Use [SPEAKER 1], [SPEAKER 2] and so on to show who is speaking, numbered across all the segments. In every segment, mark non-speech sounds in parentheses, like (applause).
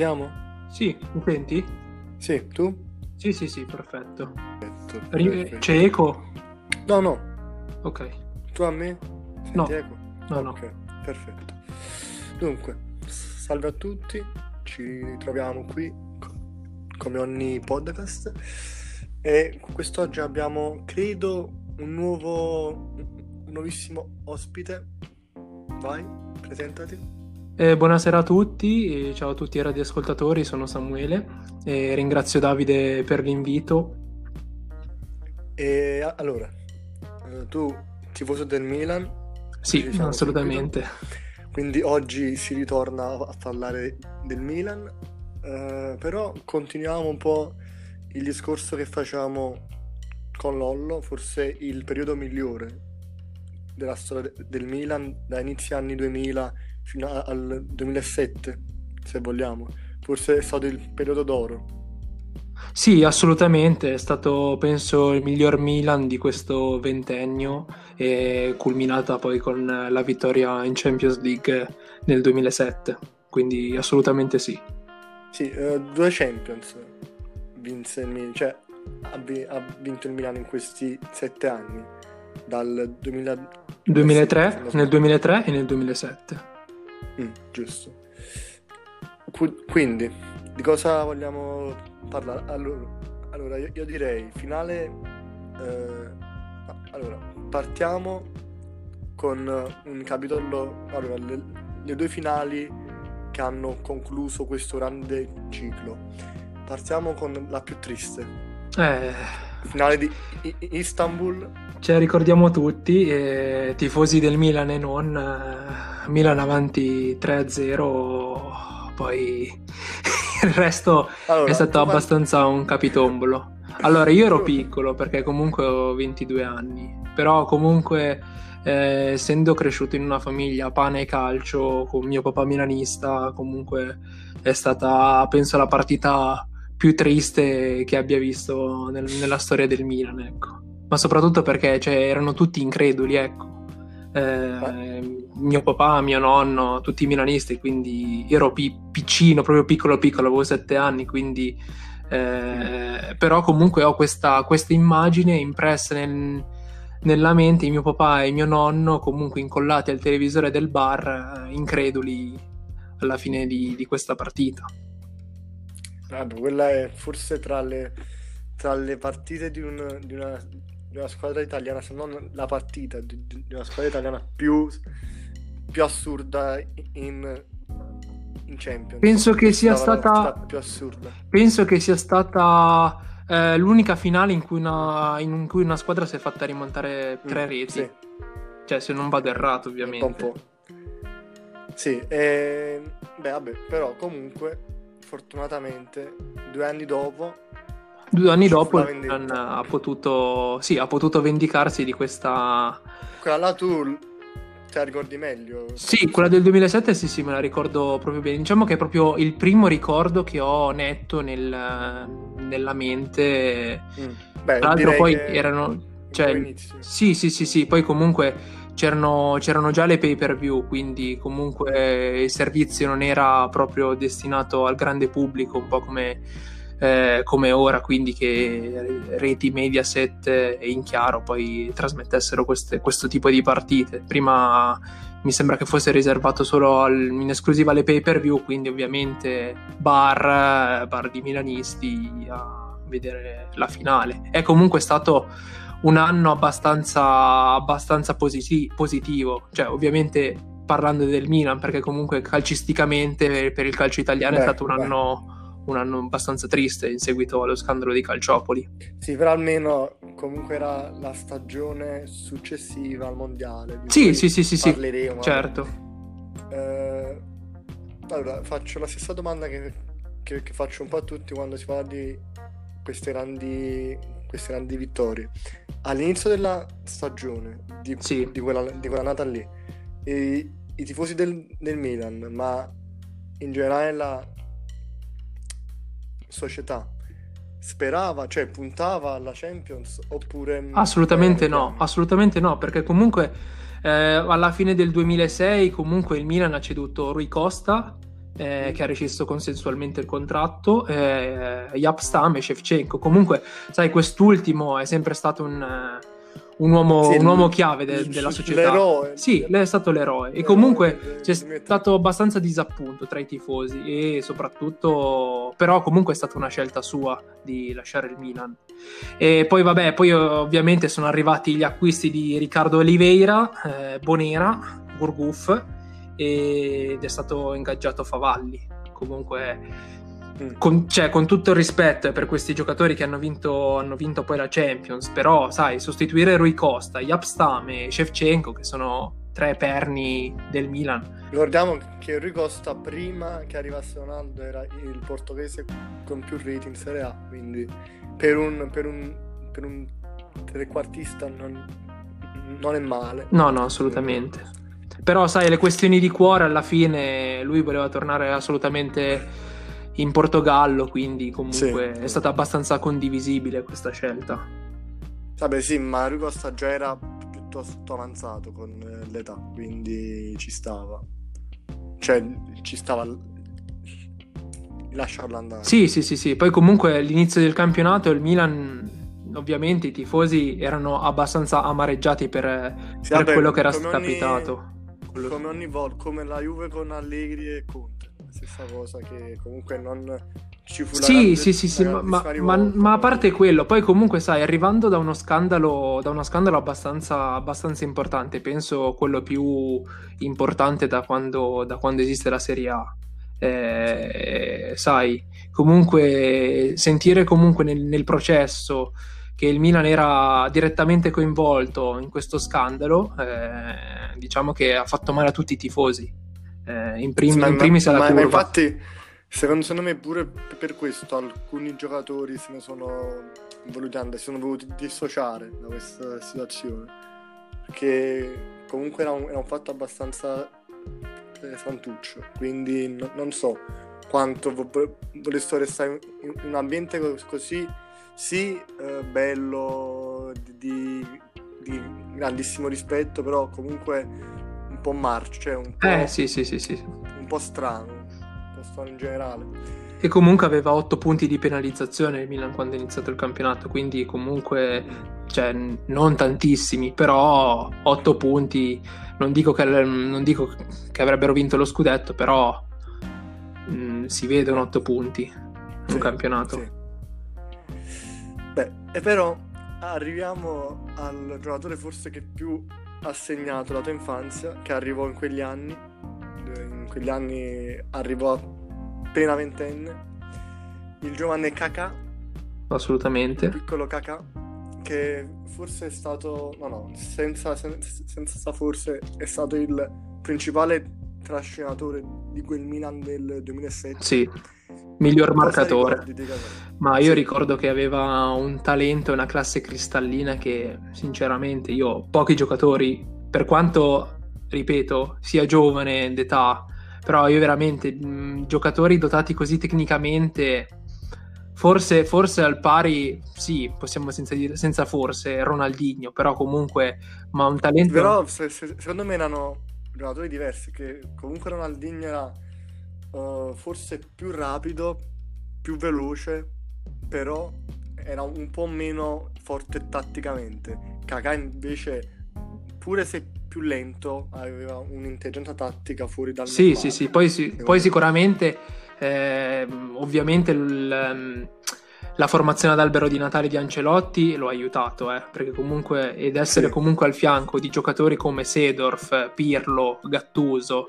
[SPEAKER 1] siamo?
[SPEAKER 2] Sì, mi senti?
[SPEAKER 1] Sì, tu?
[SPEAKER 2] Sì, sì, sì, perfetto.
[SPEAKER 1] Perfetto, perfetto.
[SPEAKER 2] C'è eco?
[SPEAKER 1] No, no,
[SPEAKER 2] Ok,
[SPEAKER 1] tu a me? Senti
[SPEAKER 2] No.
[SPEAKER 1] eco?
[SPEAKER 2] no, no.
[SPEAKER 1] Ok, perfetto. Dunque, salve a tutti, ci ritroviamo qui co- come ogni podcast e quest'oggi abbiamo, credo, un nuovo, un nuovissimo ospite. Vai, presentati.
[SPEAKER 2] Eh, buonasera a tutti, ciao a tutti i radioascoltatori, sono Samuele e ringrazio Davide per l'invito.
[SPEAKER 1] E allora, eh, tu tifoso del Milan?
[SPEAKER 2] Sì,
[SPEAKER 1] Diciamo
[SPEAKER 2] assolutamente.
[SPEAKER 1] Quindi oggi si ritorna a parlare del Milan, eh, però continuiamo un po' il discorso che facciamo con Lollo, forse il periodo migliore della storia de- del Milan, da inizio anni 2000 fino a- al 2007, se vogliamo. Forse è stato il periodo d'oro.
[SPEAKER 2] Sì, assolutamente, è stato penso il miglior Milan di questo ventennio e culminata poi con la vittoria in Champions League nel 2007, quindi assolutamente sì.
[SPEAKER 1] Sì, eh, due Champions vinse il Milan, cioè ha, vi- ha vinto il Milan in questi sette anni, dal 2000
[SPEAKER 2] 2003,
[SPEAKER 1] se non
[SPEAKER 2] nel
[SPEAKER 1] sbaglio.
[SPEAKER 2] 2003 e nel 2007.
[SPEAKER 1] Mm, giusto. Qu- Quindi, di cosa vogliamo parlare? Allora, allora, io, io direi finale. eh, allora, partiamo con un capitolo. Allora, le, le due finali che hanno concluso questo grande ciclo. Partiamo con la più triste.
[SPEAKER 2] Eh,
[SPEAKER 1] Finale di I- Istanbul.
[SPEAKER 2] ce la ricordiamo tutti, eh, tifosi del Milan e non, eh, Milan avanti 3-0, poi (laughs) il resto
[SPEAKER 1] Allora,
[SPEAKER 2] è stato abbastanza un capitombolo. Allora, io ero (laughs) piccolo perché comunque ho 22 anni, però comunque eh, essendo cresciuto in una famiglia pane e calcio con mio papà milanista, comunque è stata, penso, la partita più triste che abbia visto nel- nella storia del Milan, ecco. Ma soprattutto perché cioè, erano tutti increduli, ecco. Eh, mio papà, mio nonno, tutti milanisti, quindi ero pi- piccino, proprio piccolo piccolo, avevo sette anni, quindi eh, però comunque ho questa, questa immagine impressa nel- nella mente mio papà e mio nonno comunque incollati al televisore del bar, increduli alla fine di, di questa partita.
[SPEAKER 1] Vabbè, quella è forse tra le, tra le partite di, un- di una, di una squadra italiana, se non la partita di, di una squadra italiana più, più assurda in, in Champions.
[SPEAKER 2] Penso che sia stata-
[SPEAKER 1] più assurda.
[SPEAKER 2] Penso che sia stata eh, l'unica finale in cui, una, in cui una squadra si è fatta rimontare tre
[SPEAKER 1] Mm,
[SPEAKER 2] reti.
[SPEAKER 1] Sì,
[SPEAKER 2] Cioè, se non vado errato,
[SPEAKER 1] po' un
[SPEAKER 2] ovviamente.
[SPEAKER 1] po'. Sì, e, beh, vabbè, però comunque, fortunatamente, due anni dopo,
[SPEAKER 2] Due anni dopo ha potuto, sì, ha potuto vendicarsi di questa.
[SPEAKER 1] quella là tu te la ricordi meglio.
[SPEAKER 2] Sì, quella del 2007, sì, sì, me la ricordo proprio bene. Diciamo che è proprio il primo ricordo che ho netto nel- nella mente.
[SPEAKER 1] Mm. Beh,
[SPEAKER 2] Tra l'altro, poi erano. Cioè. Sì, sì, sì, sì, poi comunque c'erano, c'erano già le pay per view, quindi comunque il servizio non era proprio destinato al grande pubblico, un po' come, eh, come ora, quindi che reti Mediaset e in chiaro poi trasmettessero queste- questo tipo di partite. Prima mi sembra che fosse riservato solo al- in esclusiva alle pay per view, quindi ovviamente bar, bar di milanisti a vedere la finale. È comunque stato un anno abbastanza, abbastanza positi- positivo, cioè ovviamente parlando del Milan, perché comunque calcisticamente per il calcio italiano è
[SPEAKER 1] Beh,
[SPEAKER 2] stato un anno, un anno abbastanza triste in seguito allo scandalo di Calciopoli.
[SPEAKER 1] Sì, però almeno comunque era la stagione successiva al mondiale. di
[SPEAKER 2] Sì, sì, sì, sì, sì,
[SPEAKER 1] parleremo.
[SPEAKER 2] certo.
[SPEAKER 1] Eh, allora, faccio la stessa domanda che, che- che faccio un po' a tutti quando si parla di queste grandi, queste grandi vittorie. All'inizio della stagione, di,
[SPEAKER 2] Sì.
[SPEAKER 1] di quella, di quella nata lì, i, i tifosi del, del Milan, ma in generale la società, sperava, cioè puntava alla Champions oppure...
[SPEAKER 2] Assolutamente
[SPEAKER 1] eh,
[SPEAKER 2] no, assolutamente no, perché comunque eh, alla fine del 2006 comunque il Milan ha ceduto Rui Costa eh, che ha rescisso consensualmente il contratto, eh, Yapstam e Shevchenko. Comunque, sai, quest'ultimo è sempre stato un, un, uomo, sì, un uomo, chiave de- della società.
[SPEAKER 1] L'eroe.
[SPEAKER 2] Sì, lei è stato l'eroe. l'eroe e comunque de- c'è de- stato abbastanza disappunto tra i tifosi e soprattutto, però comunque è stata una scelta sua di lasciare il Milan. E poi vabbè, poi ovviamente sono arrivati gli acquisti di Riccardo Oliveira, eh, Bonera, Gurguf ed è stato ingaggiato Favalli. Comunque, mm. con, cioè, con, tutto il rispetto per questi giocatori che hanno vinto, hanno vinto poi la Champions, però, sai, sostituire Rui Costa, Yapstam e Shevchenko, che sono tre perni del Milan.
[SPEAKER 1] Ricordiamo che Rui Costa, prima che arrivasse Ronaldo, era il portoghese con più reti in Serie A, quindi per un, per un, per un trequartista non, non è male.
[SPEAKER 2] No, no, assolutamente. Però, sai, le questioni di cuore alla fine lui voleva tornare assolutamente in Portogallo, quindi comunque sì. è stata abbastanza condivisibile questa scelta.
[SPEAKER 1] Vabbè, sì, ma Rui Costa già era piuttosto avanzato con eh, l'età, quindi ci stava. Cioè, ci stava lasciarlo andare.
[SPEAKER 2] Sì, sì, sì, sì. Poi comunque all'inizio del campionato il Milan ovviamente i tifosi erano abbastanza amareggiati per, sì, per vabbè, quello che era capitato.
[SPEAKER 1] Quello... Come ogni volta, come la Juve con Allegri e Conte. La stessa cosa che comunque non ci fu
[SPEAKER 2] sì, grande, sì, sì, sì, ma, ma, ma, ma, a parte quello, poi comunque sai, arrivando da uno scandalo, da uno scandalo abbastanza, abbastanza importante, penso quello più importante da quando, da quando esiste la Serie A. Eh, sai, comunque sentire comunque nel, nel processo che il Milan era direttamente coinvolto in questo scandalo, eh, diciamo che ha fatto male a tutti i tifosi, eh, in, prim-
[SPEAKER 1] ma,
[SPEAKER 2] in primis alla
[SPEAKER 1] ma,
[SPEAKER 2] curva.
[SPEAKER 1] Ma infatti, secondo me pure per questo alcuni giocatori se ne sono voluti andare, si sono voluti dissociare da questa situazione, perché comunque era un, era un fatto abbastanza eh, fantuccio, quindi no, non so quanto volessero restare in, in un ambiente così sì, eh, bello, di, di, grandissimo rispetto, però comunque un po' marcio, cioè un po',
[SPEAKER 2] eh, sì, sì, sì, sì.
[SPEAKER 1] un po' strano, un po' strano in generale.
[SPEAKER 2] E comunque aveva 8 punti di penalizzazione il Milan quando è iniziato il campionato, quindi comunque cioè, non tantissimi, però 8 punti, non dico che, non dico che avrebbero vinto lo scudetto, però mh, mm, si vedono 8 punti in sì, un campionato. Sì.
[SPEAKER 1] E però arriviamo al giocatore forse che più ha segnato la tua infanzia, che arrivò in quegli anni. In quegli anni arrivò appena ventenne. Il giovane Kakà.
[SPEAKER 2] Assolutamente.
[SPEAKER 1] Il piccolo Kakà, che forse è stato... No, no, senza, senza, senza forse è stato il principale trascinatore di quel Milan del 2007.
[SPEAKER 2] Sì miglior marcatore. Ma io sì. ricordo che aveva un talento e una classe cristallina che sinceramente io pochi giocatori, per quanto ripeto, sia giovane d'età, però io veramente mh, giocatori dotati così tecnicamente forse, forse al pari, sì, possiamo senza, dire, senza forse Ronaldinho, però comunque ma un talento
[SPEAKER 1] Però se, se, secondo me erano giocatori diversi che comunque Ronaldinho era uh, forse più rapido, più veloce, però era un po' meno forte tatticamente. Kakà invece, pure se più lento, aveva un'intelligenza tattica fuori dal
[SPEAKER 2] Sì, sì, sì, poi, sì, poi sicuramente, eh, ovviamente il, ehm, la formazione ad albero di Natale di Ancelotti lo ha aiutato, eh, perché comunque, ed essere sì. comunque al fianco di giocatori come Sedorf, Pirlo, Gattuso,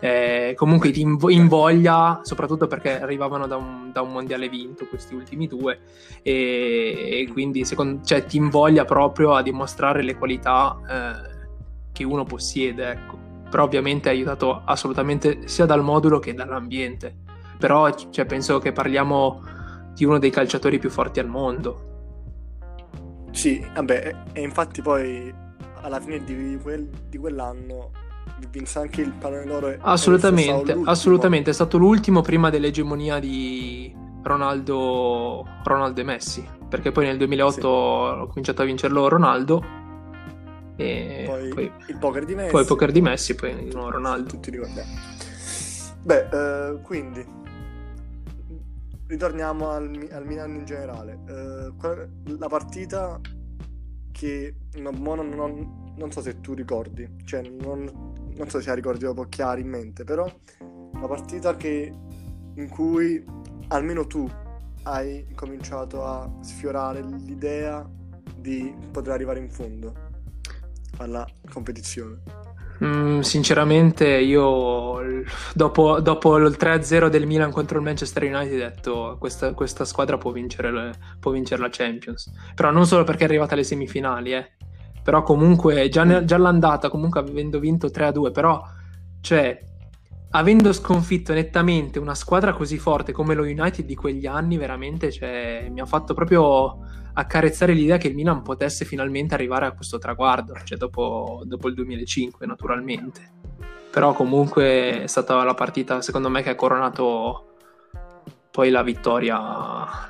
[SPEAKER 2] eh, comunque ti invoglia, soprattutto perché arrivavano da un, da un, mondiale vinto questi ultimi due, e, e quindi secondo, cioè, ti invoglia proprio a dimostrare le qualità eh, che uno possiede. Ecco. Però ovviamente ha aiutato assolutamente sia dal modulo che dall'ambiente. Però cioè, penso che parliamo di uno dei calciatori più forti al mondo.
[SPEAKER 1] Sì, vabbè, e infatti poi alla fine di, quel, di quell'anno vinse anche il pallone d'oro.
[SPEAKER 2] Assolutamente, assolutamente, è stato l'ultimo prima dell'egemonia di Ronaldo, Ronaldo e Messi, perché poi nel 2008 sì. ho cominciato a vincerlo Ronaldo e
[SPEAKER 1] poi, poi, il poker di Messi,
[SPEAKER 2] poi il poker di Messi, poi no, Ronaldo.
[SPEAKER 1] Tutti ricordiamo. Beh, eh, quindi ritorniamo al, al, Milan in generale. Eh, la partita che non, non, non, so se tu ricordi, cioè non, non so se la ricordi dopo chiari in mente, però la partita che, in cui almeno tu hai cominciato a sfiorare l'idea di poter arrivare in fondo alla competizione.
[SPEAKER 2] Mm, sinceramente, io dopo, dopo, il 3-0 del Milan contro il Manchester United ho detto questa, questa squadra può vincere, le, può vincere, la Champions. Però non solo perché è arrivata alle semifinali, eh. Però comunque già, ne, già l'andata, comunque avendo vinto 3-2, però cioè, avendo sconfitto nettamente una squadra così forte come lo United di quegli anni, veramente cioè, mi ha fatto proprio accarezzare l'idea che il Milan potesse finalmente arrivare a questo traguardo, cioè dopo, dopo il 2005 naturalmente. Però comunque è stata la partita secondo me che ha coronato poi la vittoria.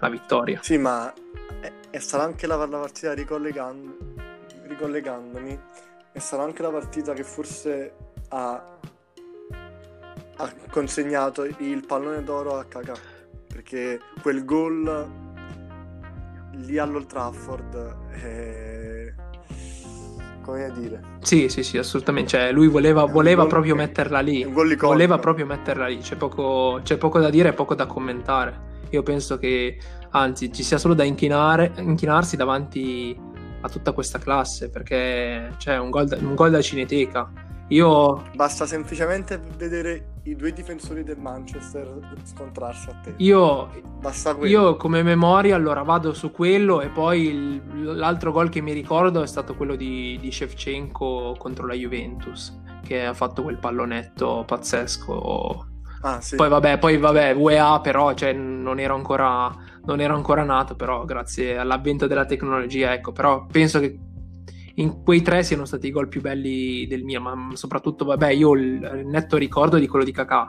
[SPEAKER 2] La vittoria.
[SPEAKER 1] Sì, ma è, è stata anche la, la partita ricollegando, ricollegandomi, è stata anche la partita che forse ha, ha consegnato il pallone d'oro a Kakà perché quel gol lì all'Old Trafford eh, come dire?
[SPEAKER 2] Sì sì sì assolutamente. Cioè, lui voleva, voleva proprio metterla lì. voleva proprio metterla lì. C'è poco, c'è poco da dire e poco da commentare. Io penso che anzi ci sia solo da inchinare, inchinarsi davanti a tutta questa classe perché c'è un gol, un gol da cineteca io...
[SPEAKER 1] Basta semplicemente vedere i due difensori del Manchester scontrarsi a te.
[SPEAKER 2] Io, io come memoria allora vado su quello e poi il, l'altro gol che mi ricordo è stato quello di, di Shevchenko contro la Juventus, che ha fatto quel pallonetto pazzesco. Ah, sì. Poi vabbè, poi vabbè, UEA però cioè, non, ero ancora, non ero ancora nato, però grazie all'avvento della tecnologia, ecco, però penso che in quei tre siano stati i gol più belli del mio, ma soprattutto, vabbè, io ho il netto ricordo di quello di Kakà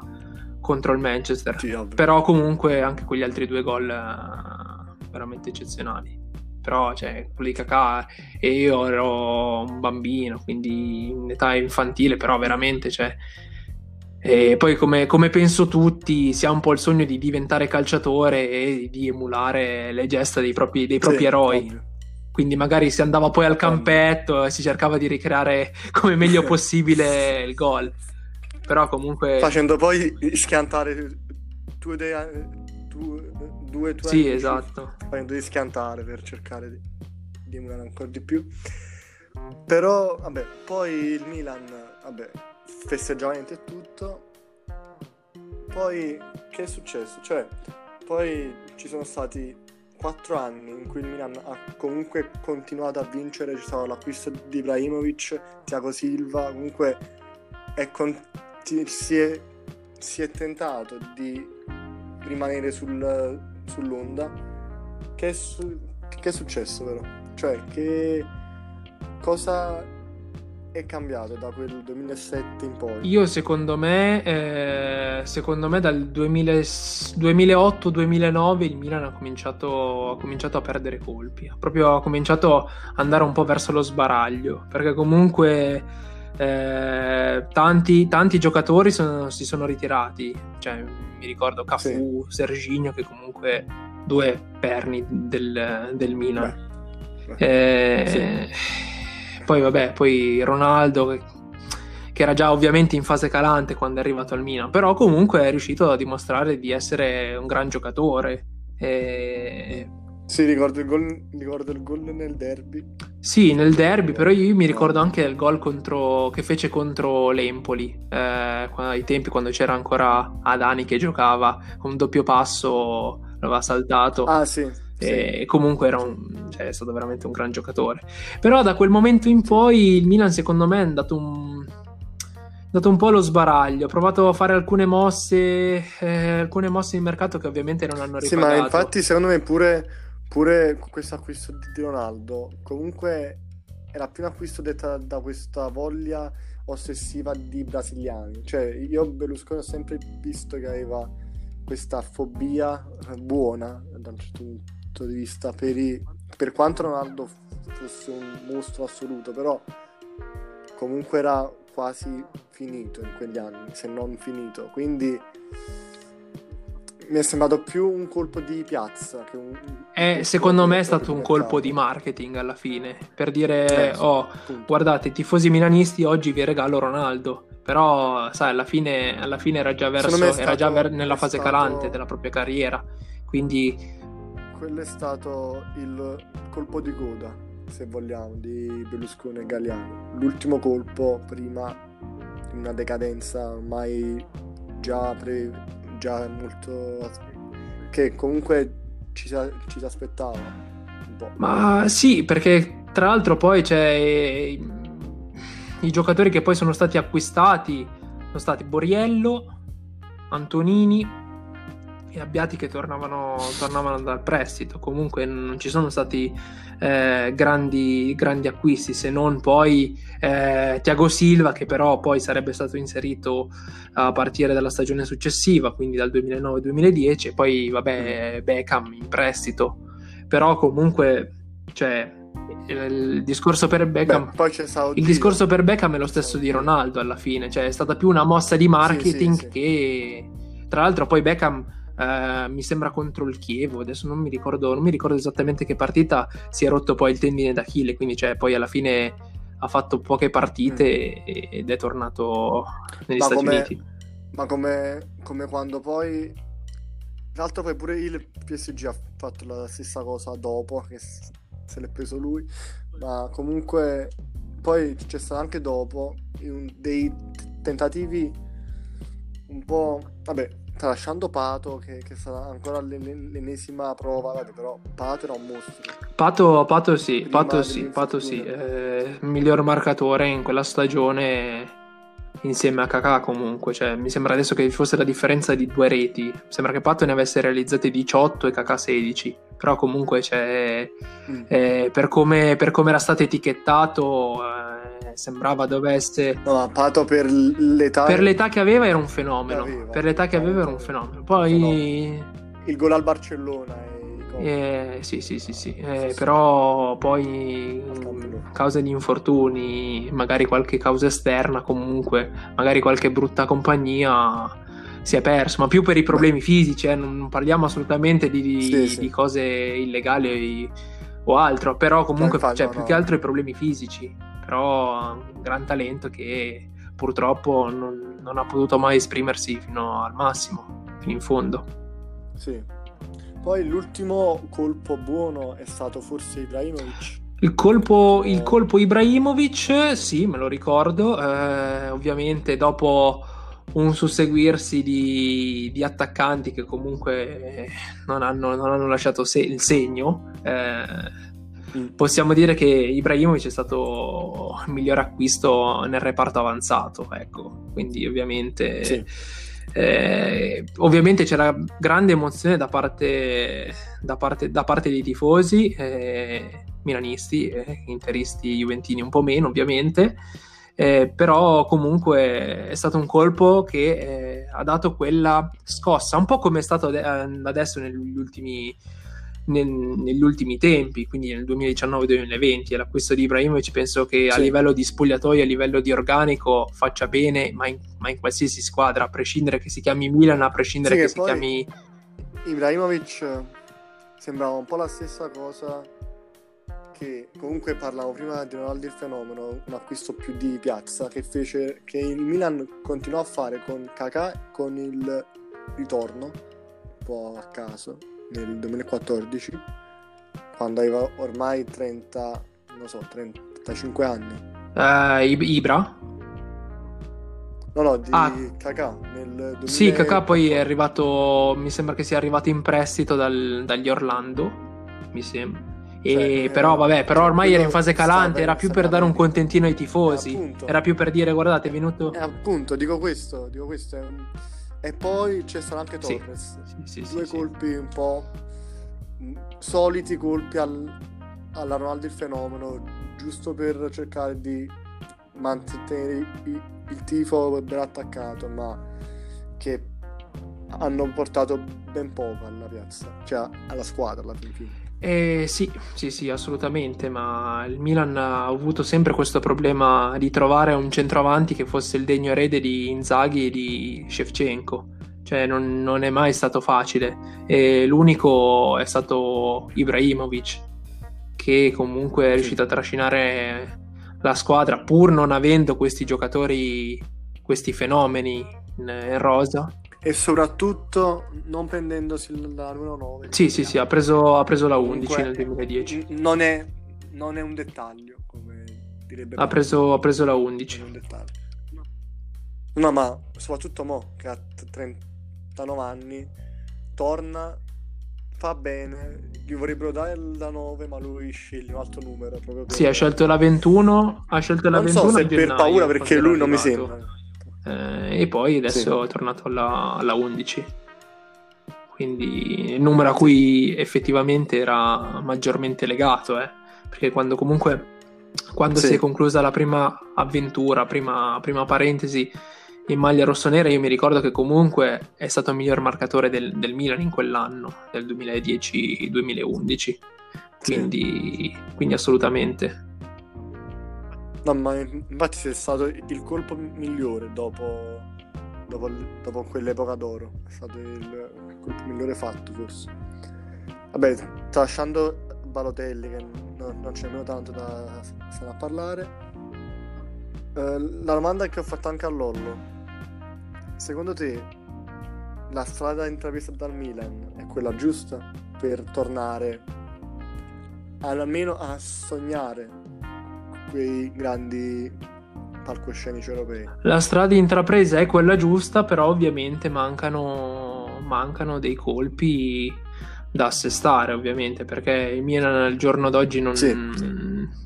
[SPEAKER 2] contro il Manchester, sì, però comunque anche quegli altri due gol uh, veramente eccezionali. Però, cioè, quello di Kakà e io ero un bambino, quindi in età infantile, però veramente, cioè, e poi, come, come, penso tutti, si ha un po' il sogno di diventare calciatore e di emulare le gesta dei propri, dei propri sì, eroi. Ovvio quindi magari si andava poi al campetto e si cercava di ricreare (laughs) come meglio possibile il gol. Però comunque...
[SPEAKER 1] Facendo poi schiantare due, de- due, due tuoi
[SPEAKER 2] Sì, esatto.
[SPEAKER 1] Facendo schiantare per cercare di, di emulare ancora di più. Però, vabbè, poi il Milan, vabbè, festeggiamento e tutto. Poi, che è successo? Cioè, poi ci sono stati quattro anni in cui il Milan ha comunque continuato a vincere, c'è stato l'acquisto di Ibrahimovic, Thiago Silva, comunque è con- si, è, si, è, tentato di rimanere sul, sull'onda. Che è, su- che è successo però? Cioè, che cosa è cambiato da quel 2007 in poi?
[SPEAKER 2] Io secondo me, eh, secondo me dal 2008-2009 il Milan ha cominciato, ha cominciato, a perdere colpi, ha proprio ha cominciato ad andare un po' verso lo sbaraglio, perché comunque eh, tanti, tanti, giocatori sono, si sono ritirati, cioè, mi ricordo Cafu, sì. Serginho che comunque due perni del, del Milan. Beh. Eh, sì poi vabbè, poi Ronaldo che, che era già ovviamente in fase calante quando è arrivato al Milan, però comunque è riuscito a dimostrare di essere un gran giocatore. E...
[SPEAKER 1] Sì, ricordo il, gol, ricordo il gol nel derby.
[SPEAKER 2] Sì, nel derby, però io mi ricordo anche il gol contro, che fece contro l'Empoli, eh, ai tempi quando c'era ancora Adani che giocava, con un doppio passo l'aveva saltato.
[SPEAKER 1] Ah sì,
[SPEAKER 2] e comunque era un, cioè, è stato veramente un gran giocatore. Però da quel momento in poi il Milan, secondo me, è andato un, è andato un po' allo sbaraglio. Ha provato a fare alcune mosse, eh, alcune mosse in mercato che ovviamente non hanno ripagato.
[SPEAKER 1] Sì, ma infatti, secondo me, pure, pure questo acquisto di Ronaldo comunque era più un acquisto detta da questa voglia ossessiva di brasiliani. Cioè, io Berlusconi ho sempre visto che aveva questa fobia buona da un certo punto punto di vista per, i, per quanto Ronaldo fosse un mostro assoluto, però comunque era quasi finito in quegli anni, se non finito. Quindi mi è sembrato più un colpo di piazza che un...
[SPEAKER 2] Eh, secondo me è stato un colpo di marketing alla fine, per dire, eh, oh, appunto. guardate, i tifosi milanisti oggi vi regalo Ronaldo, però sai, alla fine, alla fine era già, verso, stato, era già ver- nella fase stato... calante della propria carriera, quindi...
[SPEAKER 1] Quello è stato il colpo di coda, se vogliamo, di Berlusconi e Galliano. L'ultimo colpo prima di una decadenza ormai già pre già molto... che comunque ci, ci si aspettava.
[SPEAKER 2] Ma sì, perché tra l'altro poi c'è i, i giocatori che poi sono stati acquistati, sono stati Boriello, Antonini e Abbiati che tornavano, tornavano dal prestito. Comunque non ci sono stati eh, grandi, grandi, acquisti, se non poi eh, Tiago Silva, che però poi sarebbe stato inserito a partire dalla stagione successiva, quindi dal 2009-2010, e poi vabbè Beckham in prestito. Però comunque, cioè, il discorso per Beckham
[SPEAKER 1] Beh,
[SPEAKER 2] il discorso per Beckham è lo stesso di Ronaldo alla fine cioè è stata più una mossa di marketing sì, sì, sì. che tra l'altro poi Beckham Uh, mi sembra contro il Chievo, adesso non mi, ricordo, non mi ricordo esattamente che partita si è rotto poi il tendine d'Achille, quindi cioè, poi alla fine ha fatto poche partite mm. ed è tornato negli ma Stati
[SPEAKER 1] come,
[SPEAKER 2] Uniti.
[SPEAKER 1] Ma come, come quando poi... Tra l'altro poi pure il PSG ha fatto la stessa cosa dopo, che se l'è preso lui, ma comunque poi c'è stato anche dopo dei tentativi un po'... vabbè, tralasciando Pato che, che sarà ancora l'ennesima prova vabbè, però Pato era un mostro
[SPEAKER 2] Pato, Pato sì Pato sì, Pato sì. Eh, miglior marcatore in quella stagione insieme a Kakà comunque cioè, mi sembra adesso che fosse la differenza di due reti mi sembra che Pato ne avesse realizzate 18 e Kakà 16 però comunque cioè, mm. eh, per, come, per, come, era stato etichettato eh, sembrava dovesse...
[SPEAKER 1] No, Pato per l'età...
[SPEAKER 2] Per l'età che aveva era un fenomeno. Aveva. Per l'età che aveva era un fenomeno. Poi...
[SPEAKER 1] Il gol al Barcellona.
[SPEAKER 2] Eh, sì, sì, sì, sì. Eh, però poi cause di infortuni, magari qualche causa esterna, comunque, magari qualche brutta compagnia si è perso, ma più per i problemi fisici, eh, non parliamo assolutamente di, sì, sì. di cose illegali o altro, però comunque infatti, cioè, no, più no. che altro i problemi fisici però un gran talento che purtroppo non, non, ha potuto mai esprimersi fino al massimo, fino in fondo.
[SPEAKER 1] Sì. Poi l'ultimo colpo buono è stato forse Ibrahimovic.
[SPEAKER 2] Il colpo, il colpo Ibrahimovic, sì, me lo ricordo. Eh, ovviamente dopo un susseguirsi di, di, attaccanti che comunque non hanno, non hanno lasciato se- il segno. Eh, Mm. possiamo dire che Ibrahimovic è stato il miglior acquisto nel reparto avanzato, ecco, quindi ovviamente... Sì. Eh, ovviamente c'era grande emozione da parte, da parte, da parte dei tifosi eh, milanisti, eh, interisti, juventini un po' meno ovviamente, eh, però comunque è stato un colpo che eh, ha dato quella scossa, un po' come è stato adesso negli ultimi nel, negli ultimi tempi, quindi nel 2019-2020. L'acquisto di Ibrahimovic penso che a livello di spogliatoio, a livello di organico faccia bene, ma in, ma in, qualsiasi squadra, a prescindere che si chiami Milan, a prescindere sì, che, che si chiami...
[SPEAKER 1] Ibrahimovic sembrava un po' la stessa cosa che comunque parlavo prima di Ronaldo il fenomeno, un acquisto più di piazza che fece che il Milan continuò a fare con Kakà con il ritorno un po' a caso nel 2014 quando aveva ormai 30 non so 35 anni
[SPEAKER 2] uh, Ibra?
[SPEAKER 1] no no di ah. Kakà nel 2000...
[SPEAKER 2] sì Kakà poi è arrivato mi sembra che sia arrivato in prestito dal, dagli Orlando mi sembra e cioè, però vabbè però ormai era in fase calante era più per dare un contentino ai tifosi eh, era più per dire guardate è venuto
[SPEAKER 1] eh, appunto dico questo dico questo è un e poi c'è stato anche Torres. Sì, sì, Due colpi un po' soliti colpi al, alla Ronaldo il fenomeno, giusto per cercare di mantenere il, il tifo ben attaccato, ma che hanno portato ben poco alla piazza, cioè alla squadra alla fine.
[SPEAKER 2] Eh, sì, sì, sì, assolutamente, ma il Milan ha avuto sempre questo problema di trovare un centroavanti che fosse il degno erede di Inzaghi e di Shevchenko. Cioè, non, non è mai stato facile. E l'unico è stato Ibrahimovic, che comunque è riuscito a trascinare la squadra pur non avendo questi giocatori, questi fenomeni in, in rosa
[SPEAKER 1] e soprattutto non prendendosi la numero 9.
[SPEAKER 2] Sì, sì, sì, ha preso, ha preso la 11 Comunque, nel 2010.
[SPEAKER 1] Non è, non è, un dettaglio, come
[SPEAKER 2] direbbe. Ha preso, ha preso la 11.
[SPEAKER 1] No. no, ma soprattutto Mo, che ha 39 anni, torna, fa bene, gli vorrebbero dare la 9, ma lui sceglie un altro numero. Proprio
[SPEAKER 2] per... Sì, ha scelto la 21, ha scelto la
[SPEAKER 1] non
[SPEAKER 2] 21
[SPEAKER 1] so se per paura, perché lui non mi sembra
[SPEAKER 2] eh, e poi adesso sì. è tornato alla, alla 11 quindi il numero a cui effettivamente era maggiormente legato eh? perché quando comunque quando sì. si è conclusa la prima avventura prima, prima parentesi in maglia rossonera io mi ricordo che comunque è stato il miglior marcatore del, del Milan in quell'anno del 2010-2011 quindi, sì. quindi assolutamente
[SPEAKER 1] No, ma infatti sei stato il colpo migliore dopo, dopo, dopo quell'epoca d'oro. È stato il, il, colpo migliore fatto, forse. Vabbè, tralasciando Balotelli, che non, non c'è nemmeno tanto da stare a parlare. Eh, la domanda che ho fatto anche a Lollo. Secondo te la strada intrapresa dal Milan è quella giusta per tornare almeno a sognare quei grandi palcoscenici europei.
[SPEAKER 2] La strada intrapresa è quella giusta, però ovviamente mancano, mancano dei colpi da assestare, ovviamente, perché il Milan al giorno d'oggi non, sì.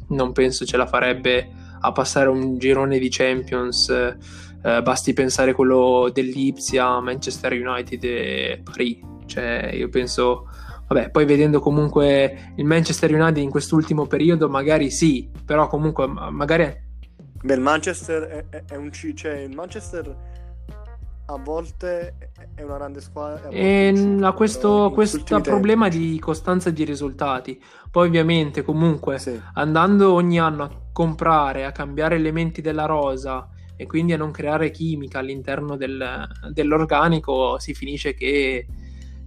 [SPEAKER 2] non penso ce la farebbe a passare un girone di Champions. Eh, basti pensare quello dell'Ipsia, Manchester United e Paris. Cioè, io penso Vabbè, poi vedendo comunque il Manchester United in quest'ultimo periodo, magari sì, però comunque magari...
[SPEAKER 1] Beh, il Manchester è, è, è un C, cioè il Manchester a volte è una grande squadra.
[SPEAKER 2] E ha questo, questo problema tempi. di costanza di risultati. Poi, ovviamente, comunque, sì. andando ogni anno a comprare, a cambiare elementi della rosa e quindi a non creare chimica all'interno del, dell'organico, si finisce che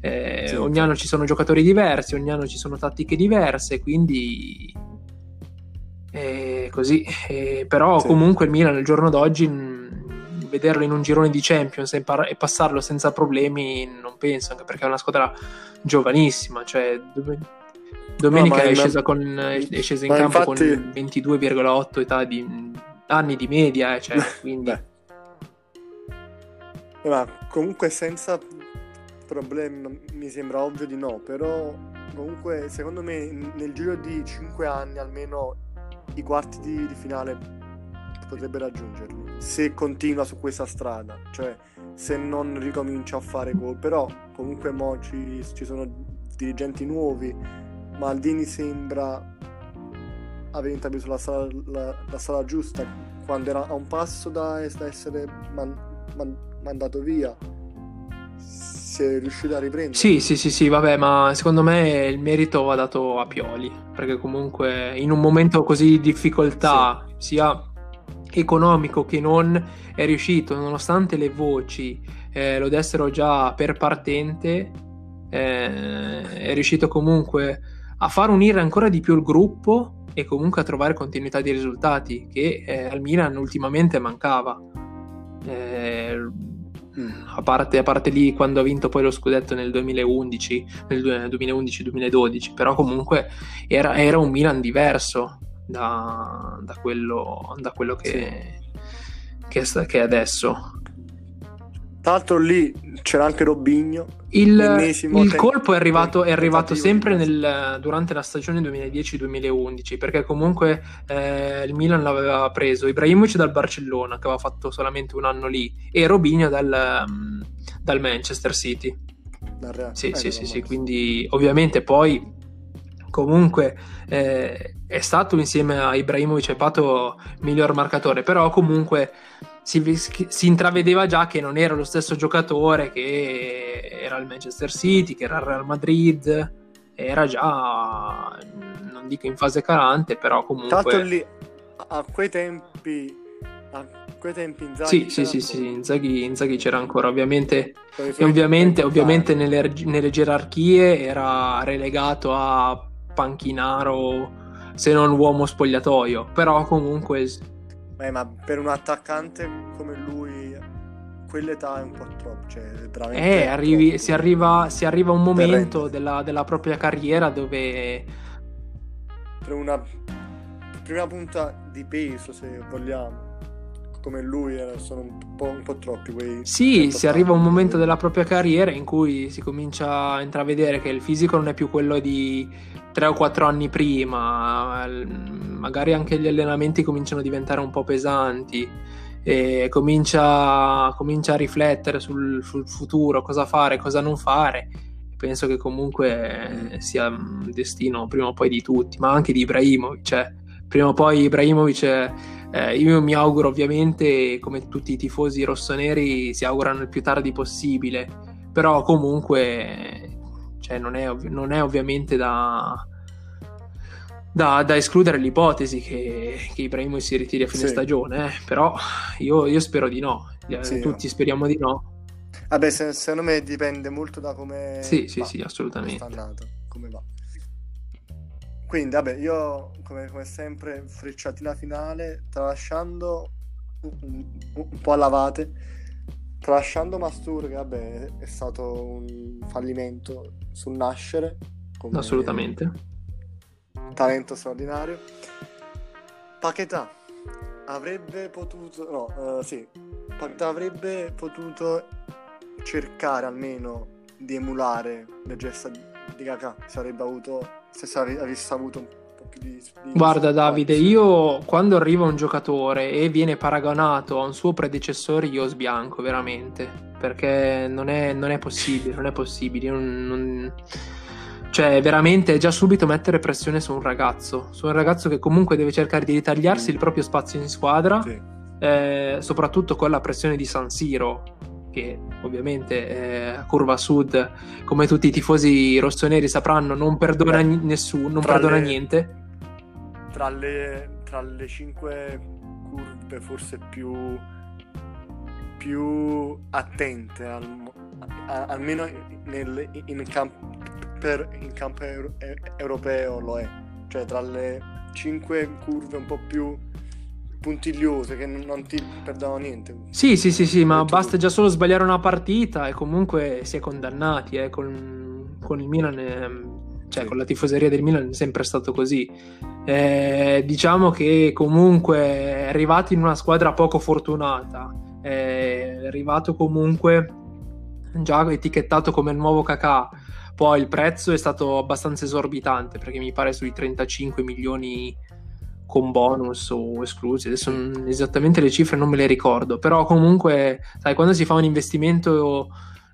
[SPEAKER 2] eh, sì, ogni anno ci sono giocatori diversi, ogni anno ci sono tattiche diverse, quindi eh, così. Eh, però sì. comunque il Milan il giorno d'oggi mh, vederlo in un girone di Champions e, impar- e, passarlo senza problemi non penso, anche perché è una squadra giovanissima, cioè domenica no, è, scesa con, è scesa in campo infatti... con 22,8 età di, anni di media, eh, cioè, (laughs) quindi...
[SPEAKER 1] Ma comunque senza problemi mi sembra ovvio di no, però comunque secondo me nel giro di 5 anni almeno i quarti di, di finale potrebbe raggiungerli se continua su questa strada, cioè se non ricomincia a fare gol, però comunque mo ci, ci sono dirigenti nuovi, Maldini sembra aver intrapreso la strada, la, la strada giusta quando era a un passo da, da essere man, man, mandato via è riuscito a riprendere.
[SPEAKER 2] Sì, sì, sì, sì, vabbè, ma secondo me il merito va dato a Pioli, perché comunque in un momento così di difficoltà, sì. sia economico che non, è riuscito, nonostante le voci eh, lo dessero già per partente, eh, è riuscito comunque a far unire ancora di più il gruppo e comunque a trovare continuità di risultati che eh, al Milan ultimamente mancava. Eh, a parte, a parte, lì quando ha vinto poi lo scudetto nel 2011, nel 2011-2012, però comunque era, era, un Milan diverso da, da, quello, da quello, che, sì. che, che è adesso.
[SPEAKER 1] Tra l'altro lì c'era anche Robigno.
[SPEAKER 2] Il, il colpo è arrivato, è arrivato sempre nel, durante la stagione 2010-2011 perché comunque eh, il Milan l'aveva preso Ibrahimovic dal Barcellona che aveva fatto solamente un anno lì e Robigno dal, um, dal Manchester City. Dal sì, eh, sì, sì, sì, quindi ovviamente poi comunque eh, è stato insieme a Ibrahimovic e Pato miglior marcatore, però comunque si, si, intravedeva già che non era lo stesso giocatore che era il Manchester City, che era il Real Madrid, era già, non dico in fase calante, però comunque...
[SPEAKER 1] L'altro lì, a quei tempi, a quei tempi Inzaghi
[SPEAKER 2] Sì, sì, sì, sì, Inzaghi, Inzaghi c'era ancora, ovviamente, e ovviamente, ovviamente nelle, nelle gerarchie era relegato a panchinaro, se non uomo spogliatoio, però comunque
[SPEAKER 1] Eh, ma per un attaccante come lui, quell'età è un po' troppo. Cioè, veramente
[SPEAKER 2] Eh, arrivi- si, arriva, si arriva un momento della, della propria carriera dove
[SPEAKER 1] Per una prima punta di peso, se vogliamo, come lui, sono un po', un po' troppi quei.
[SPEAKER 2] sì,
[SPEAKER 1] 30
[SPEAKER 2] si arriva a un momento della propria carriera in cui si comincia a intravedere che il fisico non è più quello di 3 o 4 anni prima, magari anche gli allenamenti cominciano a diventare un po' pesanti. E comincia, comincia a riflettere sul, sul futuro, cosa fare, cosa non fare. Penso che comunque sia il destino prima o poi di tutti, ma anche di Ibrahimovic. Cioè, prima o poi Ibrahimovic, eh, io mi auguro ovviamente, come tutti i tifosi rossoneri, si augurano il più tardi possibile, però comunque cioè, non, è, non è ovviamente da, da, da escludere l'ipotesi che, che Ibrahimovic si ritiri a fine
[SPEAKER 1] Sì.
[SPEAKER 2] stagione, eh, però io, io spero di no, Eh,
[SPEAKER 1] Sì,
[SPEAKER 2] tutti speriamo di no.
[SPEAKER 1] Vabbè, se- secondo me dipende molto da come.
[SPEAKER 2] Sì, sì,
[SPEAKER 1] va
[SPEAKER 2] sì, assolutamente.
[SPEAKER 1] quest'annata, come va. Quindi, vabbè, io come, come sempre, frecciatina finale, tralasciando un, un- un po' a lavate, tralasciando Mastur, che vabbè è stato un fallimento sul nascere, come
[SPEAKER 2] Assolutamente.
[SPEAKER 1] Talento straordinario. Paquetà avrebbe potuto, no, eh, sì, Paquetà avrebbe potuto cercare almeno di emulare le gesta di Kakà, se avrebbe avuto, se sare- avesse avuto un po' più di... di
[SPEAKER 2] Guarda Davide, io quando arriva un giocatore e viene paragonato a un suo predecessore, io sbianco veramente, perché non è, non è possibile, non è possibile. non- non- Cioè, veramente già subito mettere pressione su un ragazzo, su un ragazzo che comunque deve cercare di ritagliarsi il proprio spazio in squadra,
[SPEAKER 1] Sì.
[SPEAKER 2] eh, soprattutto con la pressione di San Siro, che ovviamente eh, a curva sud, come tutti i tifosi rossoneri sapranno, non perdona
[SPEAKER 1] Beh,
[SPEAKER 2] nessuno, non perdona
[SPEAKER 1] le-
[SPEAKER 2] niente.
[SPEAKER 1] Tra le, tra le cinque curve forse più, più attente, al a- almeno nel, in, camp- per- in campo euro- europeo lo è. Cioè tra le cinque curve un po' più puntigliose che non ti perdono niente.
[SPEAKER 2] Sì, sì, sì, sì, ma
[SPEAKER 1] Detto
[SPEAKER 2] basta già solo sbagliare una partita e comunque si è condannati. eh, Con, con il Milan, ehm, cioè con la tifoseria del Milan è sempre stato così. Eh, diciamo che comunque è arrivato in una squadra poco fortunata, è arrivato comunque già etichettato come il nuovo Kakà. Poi il prezzo è stato abbastanza esorbitante perché mi pare sui 35 milioni con bonus o esclusi. Adesso non- esattamente le cifre non me le ricordo, però comunque, sai, quando si fa un investimento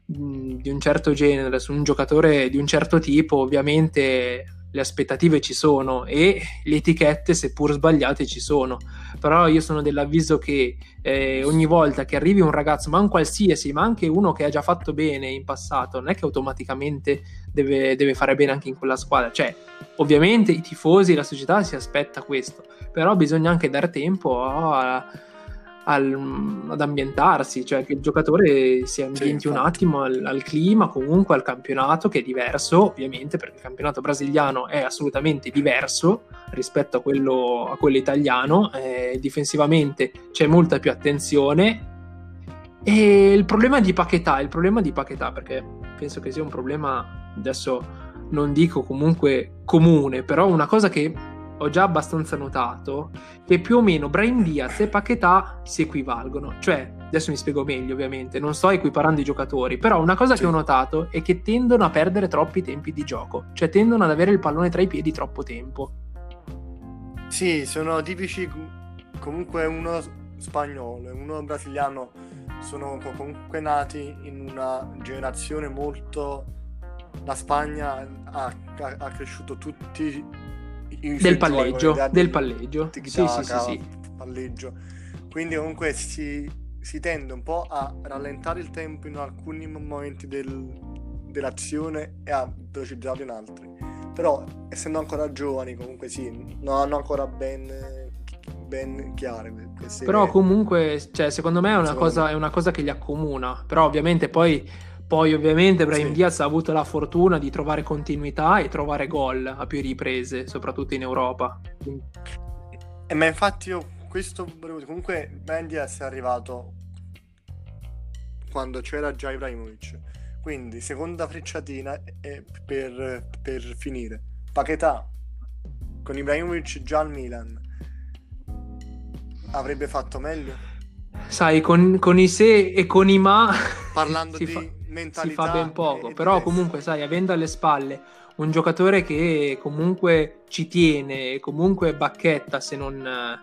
[SPEAKER 2] di un certo genere su un giocatore di un certo tipo, ovviamente le aspettative ci sono e le etichette, seppur sbagliate, ci sono. Però io sono dell'avviso che eh, ogni volta che arrivi un ragazzo, ma un qualsiasi, ma anche uno che ha già fatto bene in passato, non è che automaticamente deve, deve fare bene anche in quella squadra. Cioè, ovviamente i tifosi, la società si aspetta questo, però bisogna anche dare tempo a- al- ad ambientarsi, cioè che il giocatore si ambienti un
[SPEAKER 1] infatti.
[SPEAKER 2] attimo al, al clima, comunque al campionato che è diverso, ovviamente, perché il campionato brasiliano è assolutamente diverso rispetto a quello, a quello italiano, eh, difensivamente c'è molta più attenzione. E il problema di Paquetà, il problema di Paquetà, perché penso che sia un problema, adesso non dico comunque comune, però una cosa che ho già abbastanza notato, che più o meno Brian Diaz e Paquetà si equivalgono. Cioè, adesso mi spiego meglio ovviamente, non sto equiparando i giocatori, però una cosa
[SPEAKER 1] Sì.
[SPEAKER 2] che ho notato è che tendono a perdere troppi tempi di gioco, cioè tendono ad avere il pallone tra i piedi troppo tempo.
[SPEAKER 1] Sì, sono tipici comunque uno spagnolo e uno brasiliano sono co- comunque nati in una generazione molto la Spagna ha, ha- ha cresciuto tutti
[SPEAKER 2] Del palleggio, del palleggio. Sì, sì, sì,
[SPEAKER 1] palleggio. Quindi comunque si, si tende un po' a rallentare il tempo in alcuni momenti del- dell'azione e a velocizzarlo in altri. però essendo ancora giovani comunque sì, non hanno ancora ben, ben chiare queste
[SPEAKER 2] Però comunque, cioè, secondo me è una, cosa,
[SPEAKER 1] me.
[SPEAKER 2] è una cosa che li accomuna. Però ovviamente poi, poi ovviamente Brahim
[SPEAKER 1] Sì.
[SPEAKER 2] Diaz ha avuto la fortuna di trovare continuità e trovare gol a più riprese, soprattutto in Europa.
[SPEAKER 1] Eh, ma infatti io questo comunque Ben Diaz è arrivato quando c'era già Ibrahimovic quindi seconda frecciatina e- per, per finire Paquetà con Ibrahimovic già al Milan avrebbe fatto meglio
[SPEAKER 2] Sai, con, con i se e con i ma
[SPEAKER 1] parlando (laughs) di
[SPEAKER 2] fa, si fa ben poco. Però
[SPEAKER 1] di
[SPEAKER 2] comunque, sai, avendo alle spalle un giocatore che comunque ci tiene, comunque bacchetta, se non...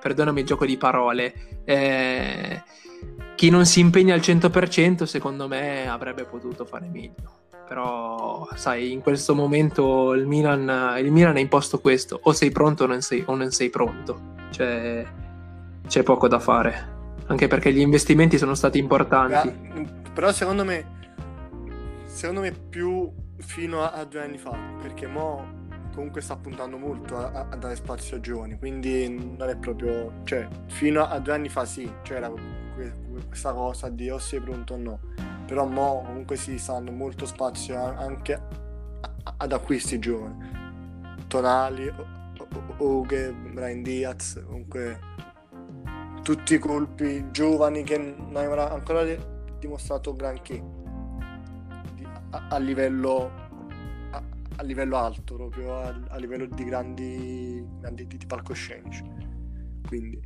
[SPEAKER 2] Perdonami il gioco di parole. eh, chi non si impegna al 100% secondo me avrebbe potuto fare meglio. Però, sai, in questo momento il Milan, il Milan è imposto questo. O sei pronto o non sei, o non sei pronto. Cioè, c'è poco da fare. Anche perché gli investimenti sono stati importanti.
[SPEAKER 1] Però secondo me secondo me più fino a, a due anni fa perché mo comunque sta puntando molto a, a- dare spazio ai giovani quindi non è proprio cioè fino a due anni fa sì c'era que- questa cosa di o sei pronto o no. Però mo comunque si sta dando molto spazio anche ad acquisti giovani. Tonali Oghe Brian Diaz comunque tutti i colpi giovani che non avevano ancora dimostrato granché a, a livello a, a livello alto proprio a, livello di grandi, grandi di, di palcoscenici. Quindi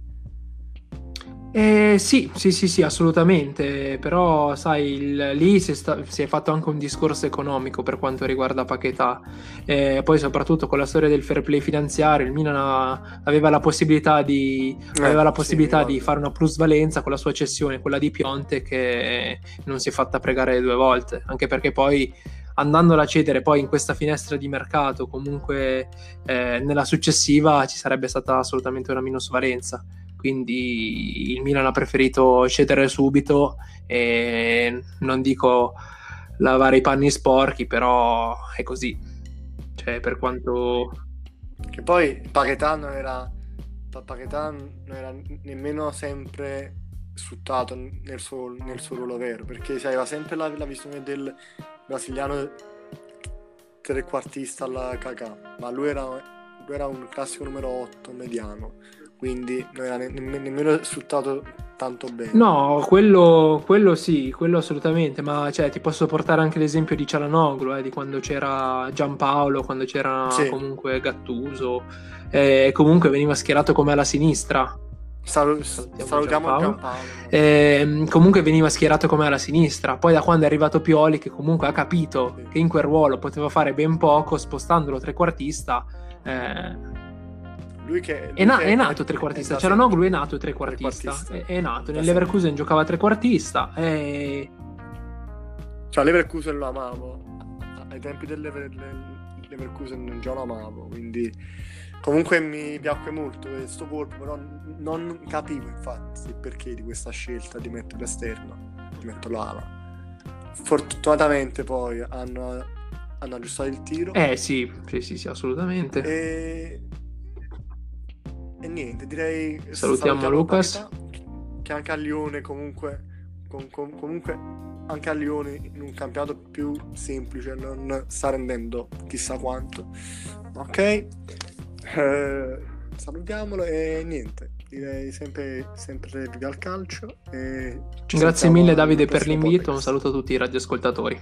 [SPEAKER 2] Eh, sì, sì, sì, sì, assolutamente. Però, sai, il- lì si è, sta- si è fatto anche un discorso economico per quanto riguarda Paquetà. Eh, poi, soprattutto con la storia del fair play finanziario, il Milan ha- aveva la possibilità di, aveva la
[SPEAKER 1] sì,
[SPEAKER 2] possibilità
[SPEAKER 1] mi
[SPEAKER 2] di fare una plusvalenza con la sua cessione, quella di Pionte, che non si è fatta pregare due volte. Anche perché poi, andandola a cedere poi in questa finestra di mercato, comunque eh, nella successiva ci sarebbe stata assolutamente una minusvalenza quindi il Milan ha preferito cedere subito e non dico lavare i panni sporchi, però è così. Cioè, per quanto
[SPEAKER 1] che poi Paquetà non era Pa- Paquetà non era nemmeno sempre sfruttato nel suo, nel suo ruolo vero perché sai, aveva sempre la, la visione del brasiliano trequartista alla Kakà ma lui era, lui era un classico numero 8 mediano quindi non era ne- nemm- nemmeno sfruttato tanto bene
[SPEAKER 2] No, quello, quello sì, quello assolutamente, ma cioè, ti posso portare anche l'esempio di Cialanoglu, eh, di quando c'era Giampaolo, quando c'era
[SPEAKER 1] Sì.
[SPEAKER 2] comunque Gattuso, e comunque veniva schierato come alla sinistra.
[SPEAKER 1] Salu-
[SPEAKER 2] Salutiamo
[SPEAKER 1] salutiamo
[SPEAKER 2] Giampaolo.
[SPEAKER 1] Giampaolo
[SPEAKER 2] Ehm, comunque veniva schierato come alla sinistra. Poi da quando è arrivato Pioli, che comunque ha capito
[SPEAKER 1] Sì.
[SPEAKER 2] che in quel ruolo poteva fare ben poco, spostandolo trequartista, eh,
[SPEAKER 1] lui che,
[SPEAKER 2] è,
[SPEAKER 1] lui
[SPEAKER 2] na-
[SPEAKER 1] che
[SPEAKER 2] è nato trequartista.
[SPEAKER 1] da
[SPEAKER 2] Cialanoglu
[SPEAKER 1] sempre
[SPEAKER 2] è nato trequartista.
[SPEAKER 1] trequartista.
[SPEAKER 2] È, è nato. Nel. Leverkusen giocava trequartista. E...
[SPEAKER 1] Cioè, Leverkusen lo amavo. Ai tempi del Lever- le- Leverkusen già lo amavo, quindi comunque mi piacque molto questo colpo, però non capivo infatti il perché di questa scelta di metterlo esterno, di metterlo ala. Fortunatamente poi hanno, hanno aggiustato il tiro
[SPEAKER 2] Eh sì, sì, sì, sì, assolutamente.
[SPEAKER 1] e... e niente, direi
[SPEAKER 2] Salutiamo Lucas.
[SPEAKER 1] Che anche a Lione comunque, com- com- comunque anche a Lione in un campionato più semplice non sta rendendo chissà quanto. Ok, Eh, salutiamolo e niente, direi sempre, sempre viva al calcio. Ci
[SPEAKER 2] Grazie mille Davide per l'invito. Un
[SPEAKER 1] podcast.
[SPEAKER 2] saluto a tutti i radioascoltatori.